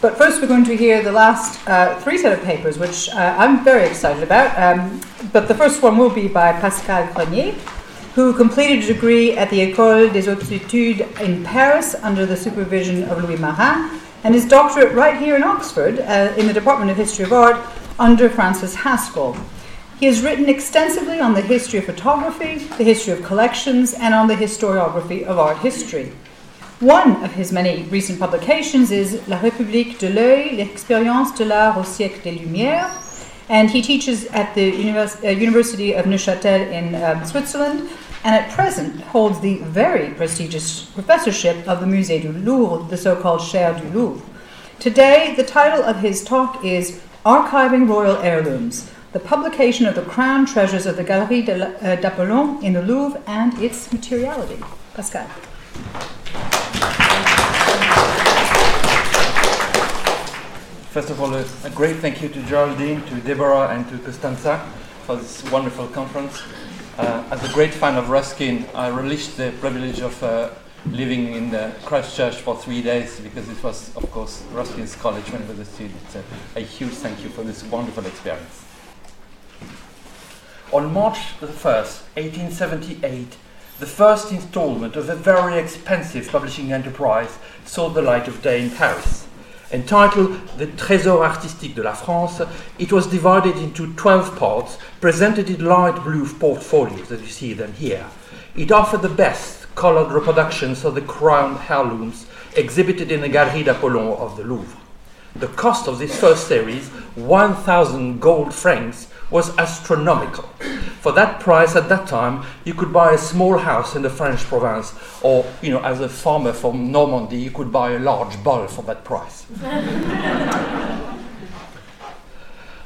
But first, we're going to hear the last uh, three set of papers, which uh, I'm very excited about. Um, but the first one will be by Pascal Griener, who completed a degree at the École des Hautes Études in Paris under the supervision of Louis Marin, and his doctorate right here in Oxford uh, in the Department of History of Art under Francis Haskell. He has written extensively on the history of photography, the history of collections, and on the historiography of art history. One of his many recent publications is La République de l'œil, l'expérience de l'art au siècle des Lumières, and he teaches at the Univers- uh, University of Neuchâtel in um, Switzerland, and at present holds the very prestigious professorship of the Musée du Louvre, the so called Chaire du Louvre. Today, the title of his talk is Archiving Royal Heirlooms the publication of the crown treasures of the Galerie uh, d'Apollon in the Louvre and its materiality. Pascal. First of all, a, a great thank you to Geraldine, to Deborah, and to Costanza for this wonderful conference. Uh, as a great fan of Ruskin, I relished the privilege of uh, living in uh, Christchurch for three days because it was, of course, Ruskin's college when I was a student. So a huge thank you for this wonderful experience. On March the 1st, 1878, the first installment of a very expensive publishing enterprise saw the light of day in Paris. Entitled The Trésor Artistique de la France, it was divided into 12 parts, presented in light blue portfolios, as you see them here. It offered the best colored reproductions of the crown heirlooms exhibited in the Galerie d'Apollon of the Louvre. The cost of this first series, 1,000 gold francs, was astronomical. For that price at that time, you could buy a small house in the French province, or, you know, as a farmer from Normandy, you could buy a large bull for that price.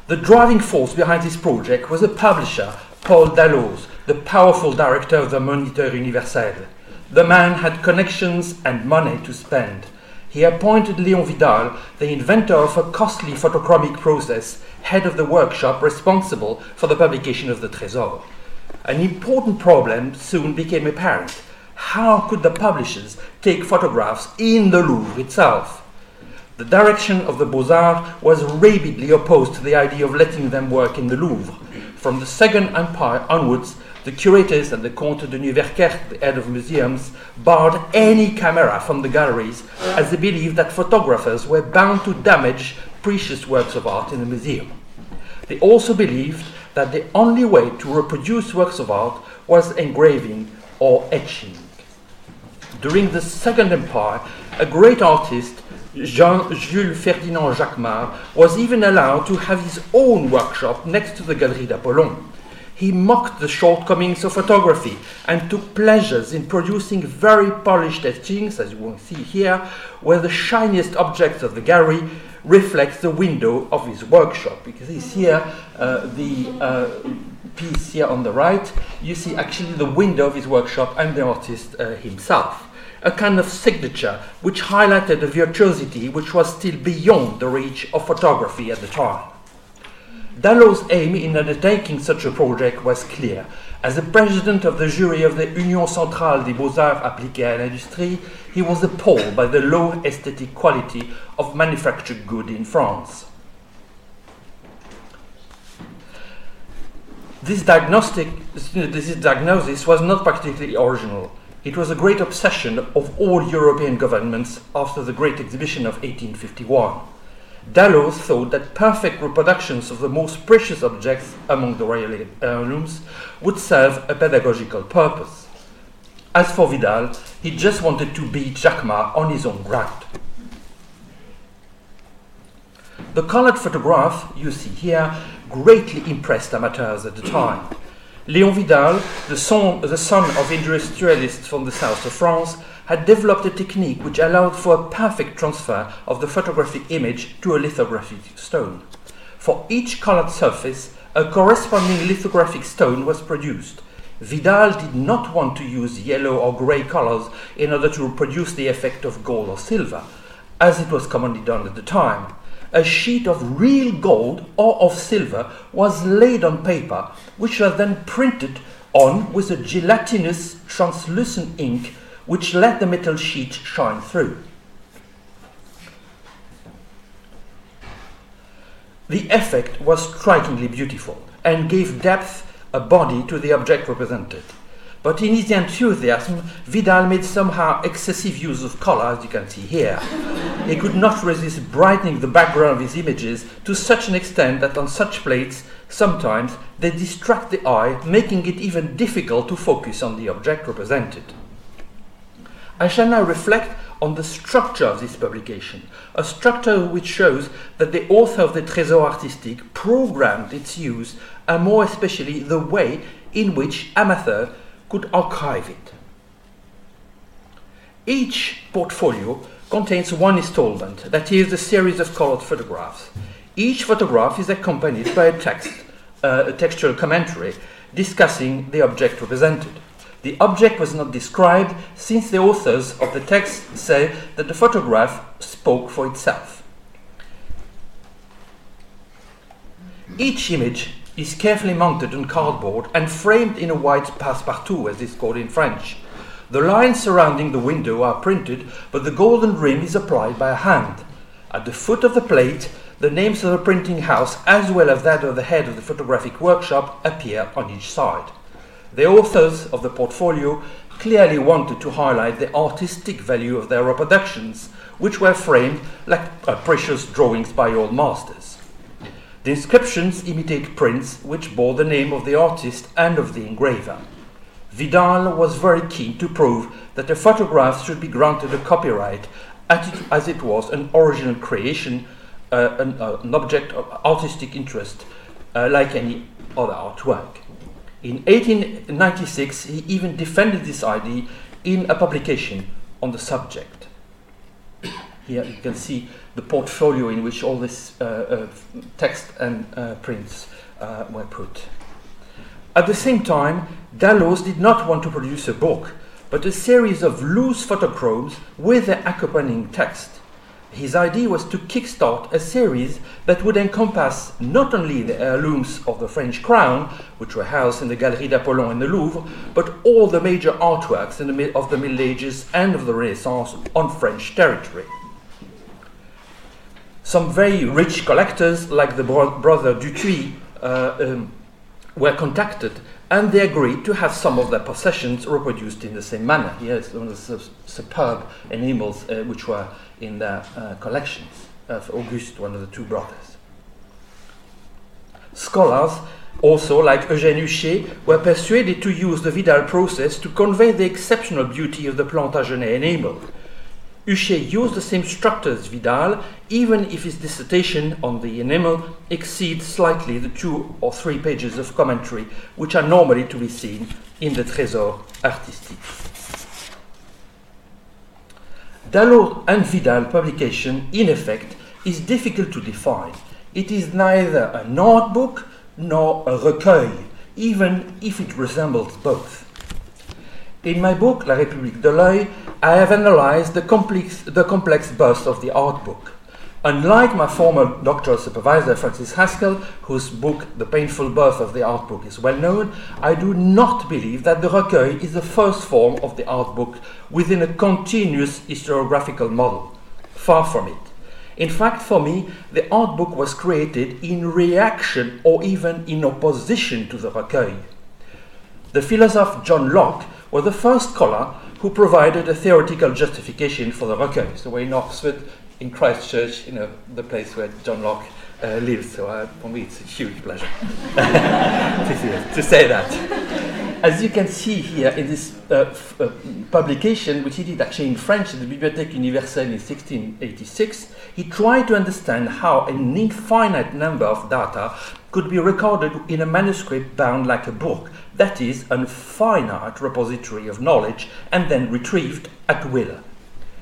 the driving force behind this project was a publisher, Paul Dalloz, the powerful director of the Moniteur Universel. The man had connections and money to spend. He appointed Léon Vidal, the inventor of a costly photochromic process, head of the workshop responsible for the publication of the Trésor. An important problem soon became apparent. How could the publishers take photographs in the Louvre itself? The direction of the Beaux-Arts was rabidly opposed to the idea of letting them work in the Louvre. From the Second Empire onwards, the curators and the Comte de Nieuwerkerk, the head of museums, barred any camera from the galleries as they believed that photographers were bound to damage precious works of art in the museum. They also believed that the only way to reproduce works of art was engraving or etching. During the Second Empire, a great artist, Jean Jules Ferdinand Jacquemart, was even allowed to have his own workshop next to the Galerie d'Apollon. He mocked the shortcomings of photography and took pleasures in producing very polished etchings, as you will see here, where the shiniest objects of the gallery reflects the window of his workshop. Because see here uh, the uh, piece here on the right, you see actually the window of his workshop and the artist uh, himself. A kind of signature which highlighted a virtuosity which was still beyond the reach of photography at the time. Dalloz's aim in undertaking such a project was clear. As the president of the jury of the Union Centrale des Beaux-Arts Appliqués à l'Industrie, he was appalled by the low aesthetic quality of manufactured goods in France. This, diagnostic, this diagnosis was not particularly original. It was a great obsession of all European governments after the Great Exhibition of 1851. Dalloz thought that perfect reproductions of the most precious objects among the royal heirlooms would serve a pedagogical purpose. As for Vidal, he just wanted to beat Jacquemart on his own ground. The colored photograph you see here greatly impressed amateurs at the time. Léon Vidal, the son, the son of industrialists from the south of France, had developed a technique which allowed for a perfect transfer of the photographic image to a lithographic stone. For each colored surface, a corresponding lithographic stone was produced. Vidal did not want to use yellow or grey colors in order to reproduce the effect of gold or silver, as it was commonly done at the time. A sheet of real gold or of silver was laid on paper, which was then printed on with a gelatinous translucent ink which let the metal sheet shine through. The effect was strikingly beautiful and gave depth, a body to the object represented. But in his enthusiasm, Vidal made somehow excessive use of color, as you can see here. he could not resist brightening the background of his images to such an extent that on such plates, sometimes they distract the eye, making it even difficult to focus on the object represented. I shall now reflect on the structure of this publication, a structure which shows that the author of the Trésor Artistique programmed its use and more especially the way in which amateurs could archive it. Each portfolio contains one installment, that is, a series of colored photographs. Each photograph is accompanied by a text, uh, a textual commentary, discussing the object represented. The object was not described since the authors of the text say that the photograph spoke for itself. Each image is carefully mounted on cardboard and framed in a white passe-partout, as it's called in French. The lines surrounding the window are printed, but the golden rim is applied by hand. At the foot of the plate, the names of the printing house, as well as that of the head of the photographic workshop, appear on each side. The authors of the portfolio clearly wanted to highlight the artistic value of their reproductions, which were framed like uh, precious drawings by old masters. The inscriptions imitate prints which bore the name of the artist and of the engraver. Vidal was very keen to prove that the photograph should be granted a copyright as it was an original creation, uh, an, uh, an, object of artistic interest, uh, like any other artwork. In 1896, he even defended this idea in a publication on the subject. Here you can see the portfolio in which all this uh, uh, text and uh, prints uh, were put. At the same time, Dalloz did not want to produce a book, but a series of loose photochromes with the accompanying text. His idea was to kickstart a series that would encompass not only the heirlooms of the French crown, which were housed in the Galerie d'Apollon in the Louvre, but all the major artworks the of the Middle Ages and of the Renaissance on French territory. Some very rich collectors, like the bro- brother Dutuit, uh, um, were contacted and they agreed to have some of their possessions reproduced in the same manner. Here is one of the superb enamels uh, which were in their uh, collections of Auguste, one of the two brothers. Scholars, also like Eugène Hucher, were persuaded to use the Vidal process to convey the exceptional beauty of the Plantagenet enamel. Hucher used the same structure as Vidal, even if his dissertation on the enamel exceeds slightly the two or three pages of commentary which are normally to be seen in the Trésor artistique. Dalloz and Vidal publication, in effect, is difficult to define. It is neither a notebook nor a recueil, even if it resembles both. In my book, La République de l'œil, I have analyzed the complex, the complex bust of the art book. Unlike my former doctoral supervisor, Francis Haskell, whose book, The Painful Birth of the Art Book, is well known, I do not believe that the recueil is the first form of the art book within a continuous historiographical model. Far from it. In fact, for me, the art book was created in reaction or even in opposition to the recueil. The philosopher John Locke was the first scholar who provided a theoretical justification for the recueil. So we're in Oxford, in Christchurch, you know, the place where John Locke uh, lives. So uh, for me, it's a huge pleasure to, to, say that. As you can see here in this uh, uh, publication, which he did actually in French at the Bibliothèque Universelle in 1686, he tried to understand how an infinite number of data could be recorded in a manuscript bound like a book, that is, a finite repository of knowledge, and then retrieved at will.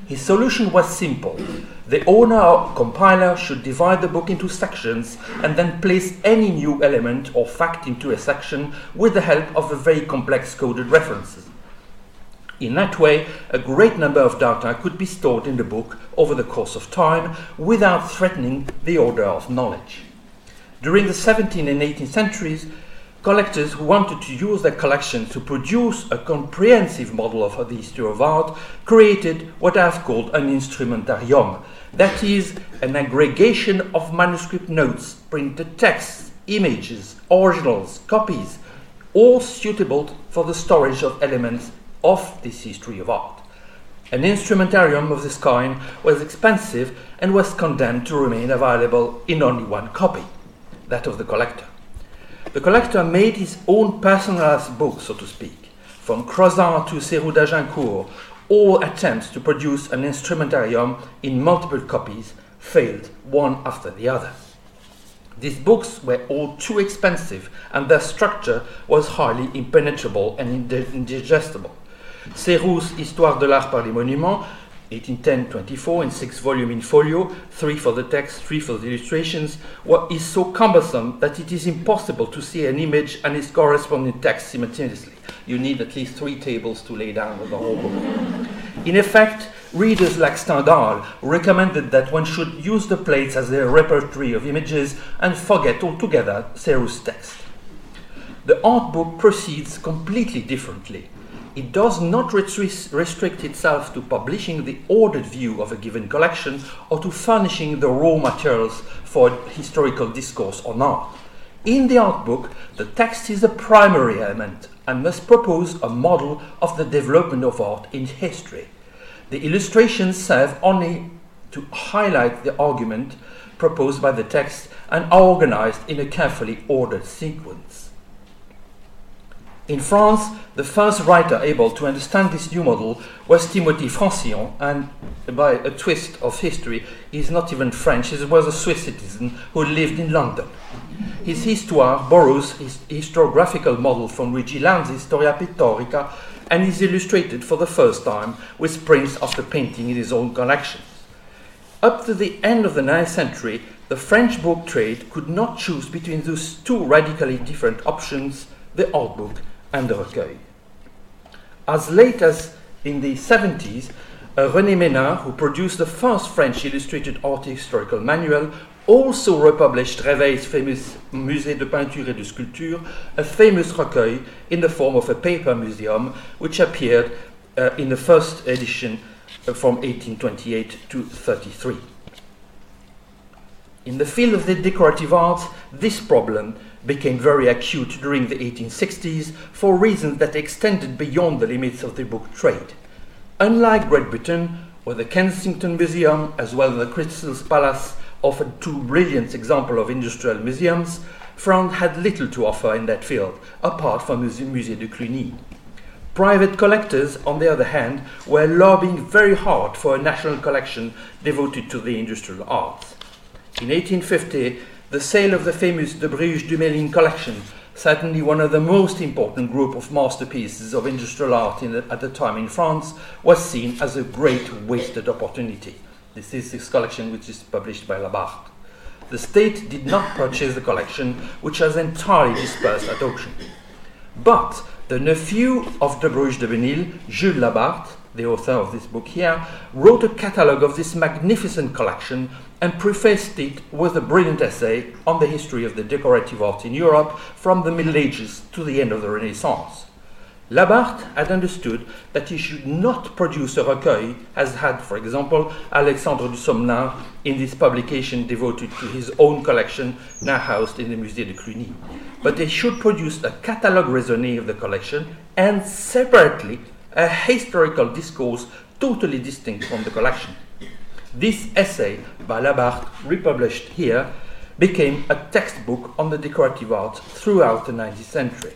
His solution was simple. The owner or compiler should divide the book into sections and then place any new element or fact into a section with the help of a very complex coded references. In that way, a great number of data could be stored in the book over the course of time without threatening the order of knowledge. During the 17th and 18th centuries, collectors who wanted to use their collection to produce a comprehensive model of the history of art created what I've called an instrumentarium, that is, an aggregation of manuscript notes, printed texts, images, originals, copies, all suitable for the storage of elements of this history of art. An instrumentarium of this kind was expensive and was condemned to remain available in only one copy, that of the collector. The collector made his own personalized book, so to speak. From Crozat to Seroux d'Agincourt, all attempts to produce an instrumentarium in multiple copies failed one after the other. These books were all too expensive, and their structure was highly impenetrable and indigestible. Seroux's Histoire de l'art par les monuments, 1810-24, in six volume in folio, three for the text, three for the illustrations, what is so cumbersome that it is impossible to see an image and its corresponding text simultaneously. You need at least three tables to lay down the whole book. In effect, readers like Stendhal recommended that one should use the plates as a repertory of images and forget altogether Seroux's text. The art book proceeds completely differently it does not restrict itself to publishing the ordered view of a given collection or to furnishing the raw materials for historical discourse or not. In the art book, the text is the primary element and must propose a model of the development of art in history. The illustrations serve only to highlight the argument proposed by the text and are organized in a carefully ordered sequence. In France, the first writer able to understand this new model was Timothy Francillon, and by a twist of history, he is not even French, he was a Swiss citizen who lived in London. His Histoire borrows his historiographical model from Luigi Lanzi's Historia Pittorica and is illustrated for the first time with prints of the painting in his own collections. Up to the end of the 9th century, the French book trade could not choose between those two radically different options the art book As late as in the 70s, uh, René Ménard, who produced the first French illustrated art historical manual, also republished Reveil's famous Musée de Peinture et de Sculpture, a famous recueil in the form of a paper museum, which appeared uh, in the first edition uh, from 1828 to 33. In the field of the decorative arts, this problem became very acute during the 1860s for reasons that extended beyond the limits of the book trade. Unlike Great Britain, where the Kensington Museum as well as the Crystal Palace offered two brilliant examples of industrial museums, France had little to offer in that field, apart from the Musée de Cluny. Private collectors, on the other hand, were lobbying very hard for a national collection devoted to the industrial arts. In 1850, the sale of the famous Debruge collection, certainly one of the most important group of masterpieces of industrial art the, at the time in France, was seen as a great wasted opportunity. This is this collection which is published by Labarte. The state did not purchase the collection, which was entirely dispersed at auction. But the nephew of Debruge-Duménil, Jules Labarte, the author of this book here, wrote a catalogue of this magnificent collection and prefaced it with a brilliant essay on the history of the decorative art in Europe from the Middle Ages to the end of the Renaissance. Labarte had understood that he should not produce a recueil, as had, for example, Alexandre Du Sommerard in this publication devoted to his own collection, now housed in the Musée de Cluny. But he should produce a catalogue raisonné of the collection and separately a historical discourse totally distinct from the collection. This essay by Labarte, republished here, became a textbook on the decorative arts throughout the 19th century.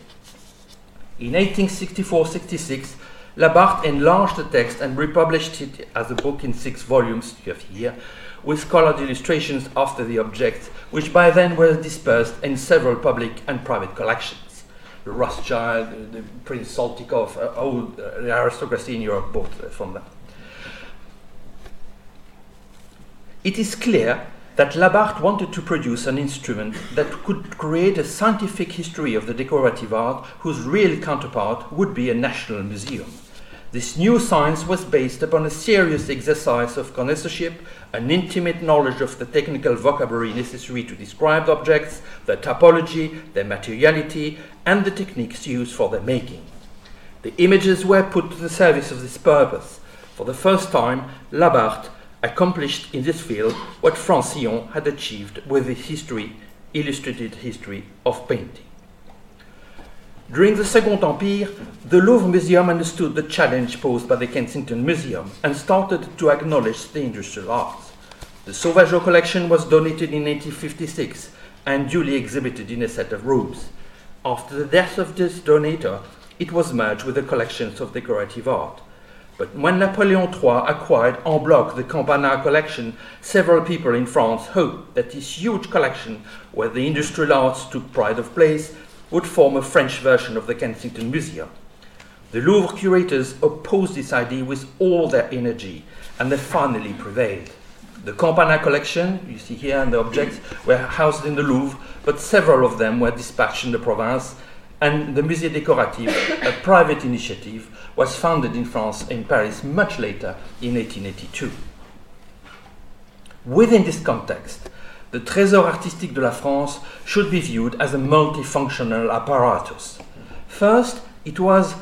In 1864-66, Labarte enlarged the text and republished it as a book in six volumes, you have here, with colored illustrations after the objects, which by then were dispersed in several public and private collections. Rothschild, the Prince Saltykov, uh, the aristocracy in Europe bought from them. It is clear that Labarte wanted to produce an instrument that could create a scientific history of the decorative art whose real counterpart would be a national museum. This new science was based upon a serious exercise of connoisseurship, an intimate knowledge of the technical vocabulary necessary to describe objects, their typology, their materiality, and the techniques used for their making. The images were put to the service of this purpose. For the first time, Labarte accomplished in this field what Francillon had achieved with his history, illustrated history of painting. During the Second Empire, the Louvre Museum understood the challenge posed by the Kensington Museum and started to acknowledge the industrial arts. The Sauvageot collection was donated in 1856 and duly exhibited in a set of rooms. After the death of this donator, it was merged with the collections of decorative art. But when Napoleon III acquired en bloc the Campana collection, several people in France hoped that this huge collection, where the industrial arts took pride of place, would form a French version of the Kensington Museum. The Louvre curators opposed this idea with all their energy, and they finally prevailed. The Campana collection, you see here, and the objects were housed in the Louvre, but several of them were dispatched in the province, and the Musée Décoratif, a private initiative, was founded in France, in Paris, much later, in 1882. Within this context, the Trésor Artistique de la France should be viewed as a multifunctional apparatus. First, it was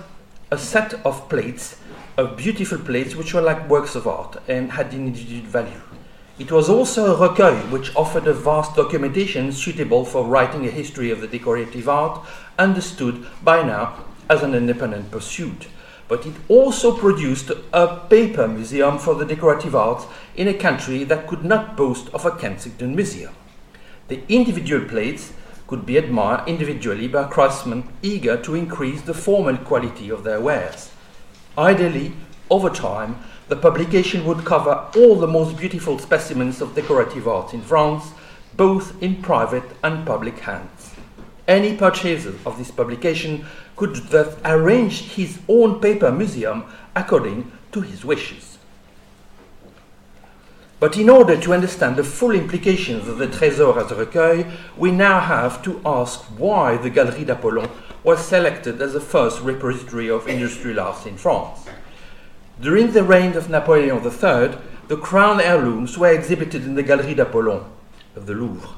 a set of plates, of beautiful plates, which were like works of art and had an individual value. It was also a recueil which offered a vast documentation suitable for writing a history of the decorative art, understood by now as an independent pursuit. But it also produced a paper museum for the decorative arts in a country that could not boast of a Kensington museum. The individual plates could be admired individually by craftsmen eager to increase the formal quality of their wares. Ideally, over time, the publication would cover all the most beautiful specimens of decorative art in France, both in private and public hands. Any purchaser of this publication could thus arrange his own paper museum according to his wishes. But in order to understand the full implications of the Trésor as a recueil, we now have to ask why the Galerie d'Apollon was selected as the first repository of industrial arts in France. During the reign of Napoleon III, the crown heirlooms were exhibited in the Galerie d'Apollon of the Louvre.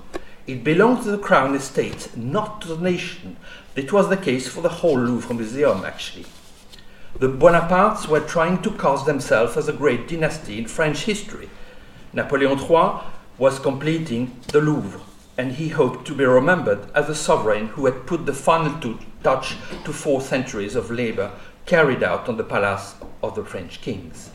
It belonged to the crown estate, not to the nation. It was the case for the whole Louvre Museum, actually. The Bonapartes were trying to cast themselves as a great dynasty in French history. Napoleon III was completing the Louvre, and he hoped to be remembered as a sovereign who had put the final touch to four centuries of labor carried out on the palace of the French kings.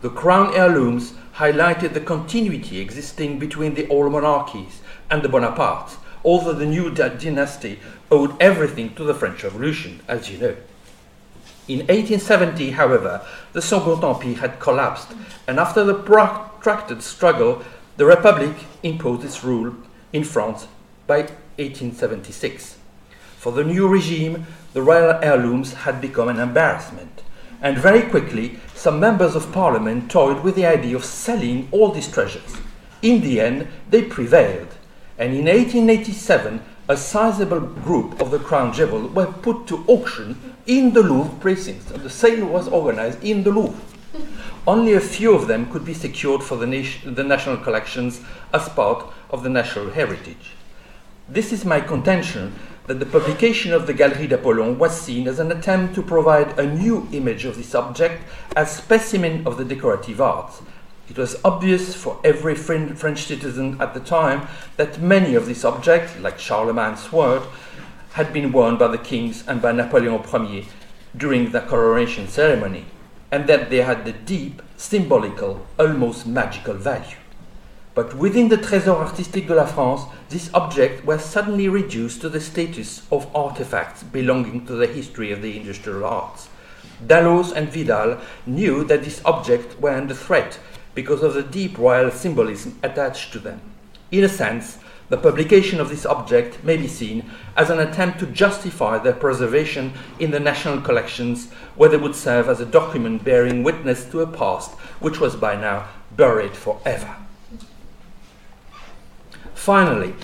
The crown heirlooms highlighted the continuity existing between the old monarchies and the Bonapartes, although the new dynasty owed everything to the French Revolution, as you know. In 1870, however, the Second Empire had collapsed, and after the protracted struggle, the Republic imposed its rule in France by 1876. For the new regime, the royal heirlooms had become an embarrassment, and very quickly some members of parliament toyed with the idea of selling all these treasures. In the end, they prevailed, and in 1887, a sizable group of the crown jewels were put to auction in the Louvre precincts, the sale was organized in the Louvre. Only a few of them could be secured for the, nation, the national collections as part of the national heritage. This is my contention that the publication of the Galerie d'Apollon was seen as an attempt to provide a new image of this object as specimen of the decorative arts. It was obvious for every French citizen at the time that many of these objects, like Charlemagne's sword, had been worn by the kings and by Napoleon Ier during the coronation ceremony, and that they had the deep, symbolical, almost magical value. But within the Trésor Artistique de la France, these objects were suddenly reduced to the status of artifacts belonging to the history of the industrial arts. Dalloz and Vidal knew that these objects were under threat because of the deep royal symbolism attached to them. In a sense, the publication of this object may be seen as an attempt to justify their preservation in the national collections, where they would serve as a document bearing witness to a past which was by now buried forever. Finally,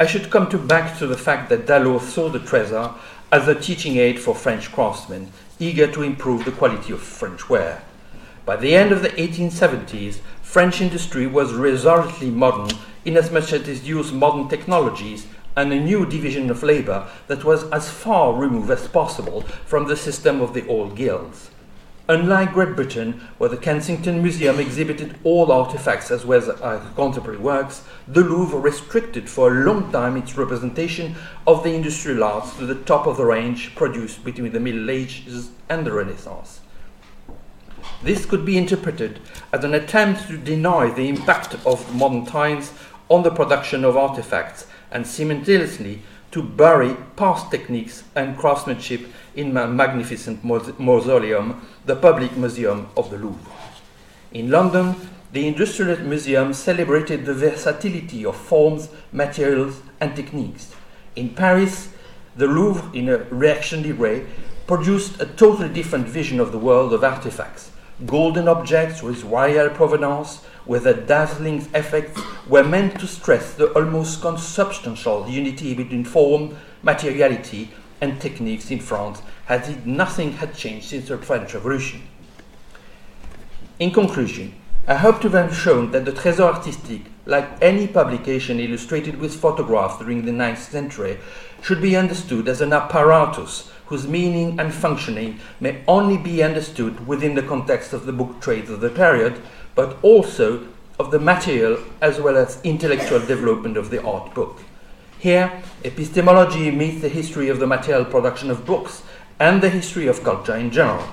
I should come to back to the fact that Dalloz saw the Trésor as a teaching aid for French craftsmen eager to improve the quality of French ware. By the end of the 1870s, French industry was resolutely modern inasmuch as it used modern technologies and a new division of labor that was as far removed as possible from the system of the old guilds. Unlike Great Britain, where the Kensington Museum exhibited all artifacts as well as contemporary works, the Louvre restricted for a long time its representation of the industrial arts to the top of the range produced between the Middle Ages and the Renaissance. This could be interpreted as an attempt to deny the impact of modern times on the production of artifacts and simultaneously to bury past techniques and craftsmanship in a magnificent mausoleum, the Public Museum of the Louvre. In London, the Industrial Museum celebrated the versatility of forms, materials, and techniques. In Paris, the Louvre, in a reactionary way, produced a totally different vision of the world of artifacts. Golden objects with royal provenance, with a dazzling effect, were meant to stress the almost consubstantial unity between form, materiality, and techniques in France, as if nothing had changed since the French Revolution. In conclusion, I hope to have shown that the Trésor Artistique, like any publication illustrated with photographs during the 9th century, should be understood as an apparatus whose meaning and functioning may only be understood within the context of the book trade of the period, but also of the material as well as intellectual development of the art book. Here, epistemology meets the history of the material production of books and the history of culture in general.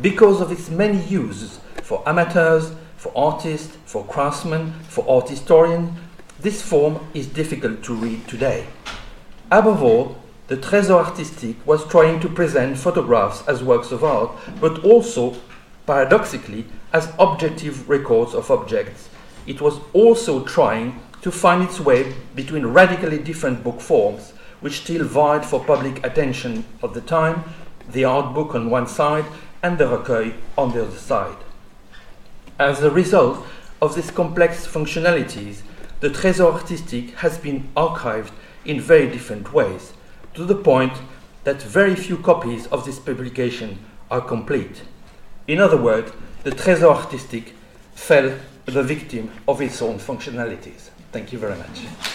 Because of its many uses for amateurs, for artists, for craftsmen, for art historians, this form is difficult to read today. Above all, the Trésor Artistique was trying to present photographs as works of art, but also, paradoxically, as objective records of objects. It was also trying to find its way between radically different book forms, which still vied for public attention at the time the art book on one side and the recueil on the other side. As a result of these complex functionalities, the Trésor Artistique has been archived in very different ways, to the point that very few copies of this publication are complete. In other words, the Trésor Artistique fell the victim of its own functionalities. Thank you very much.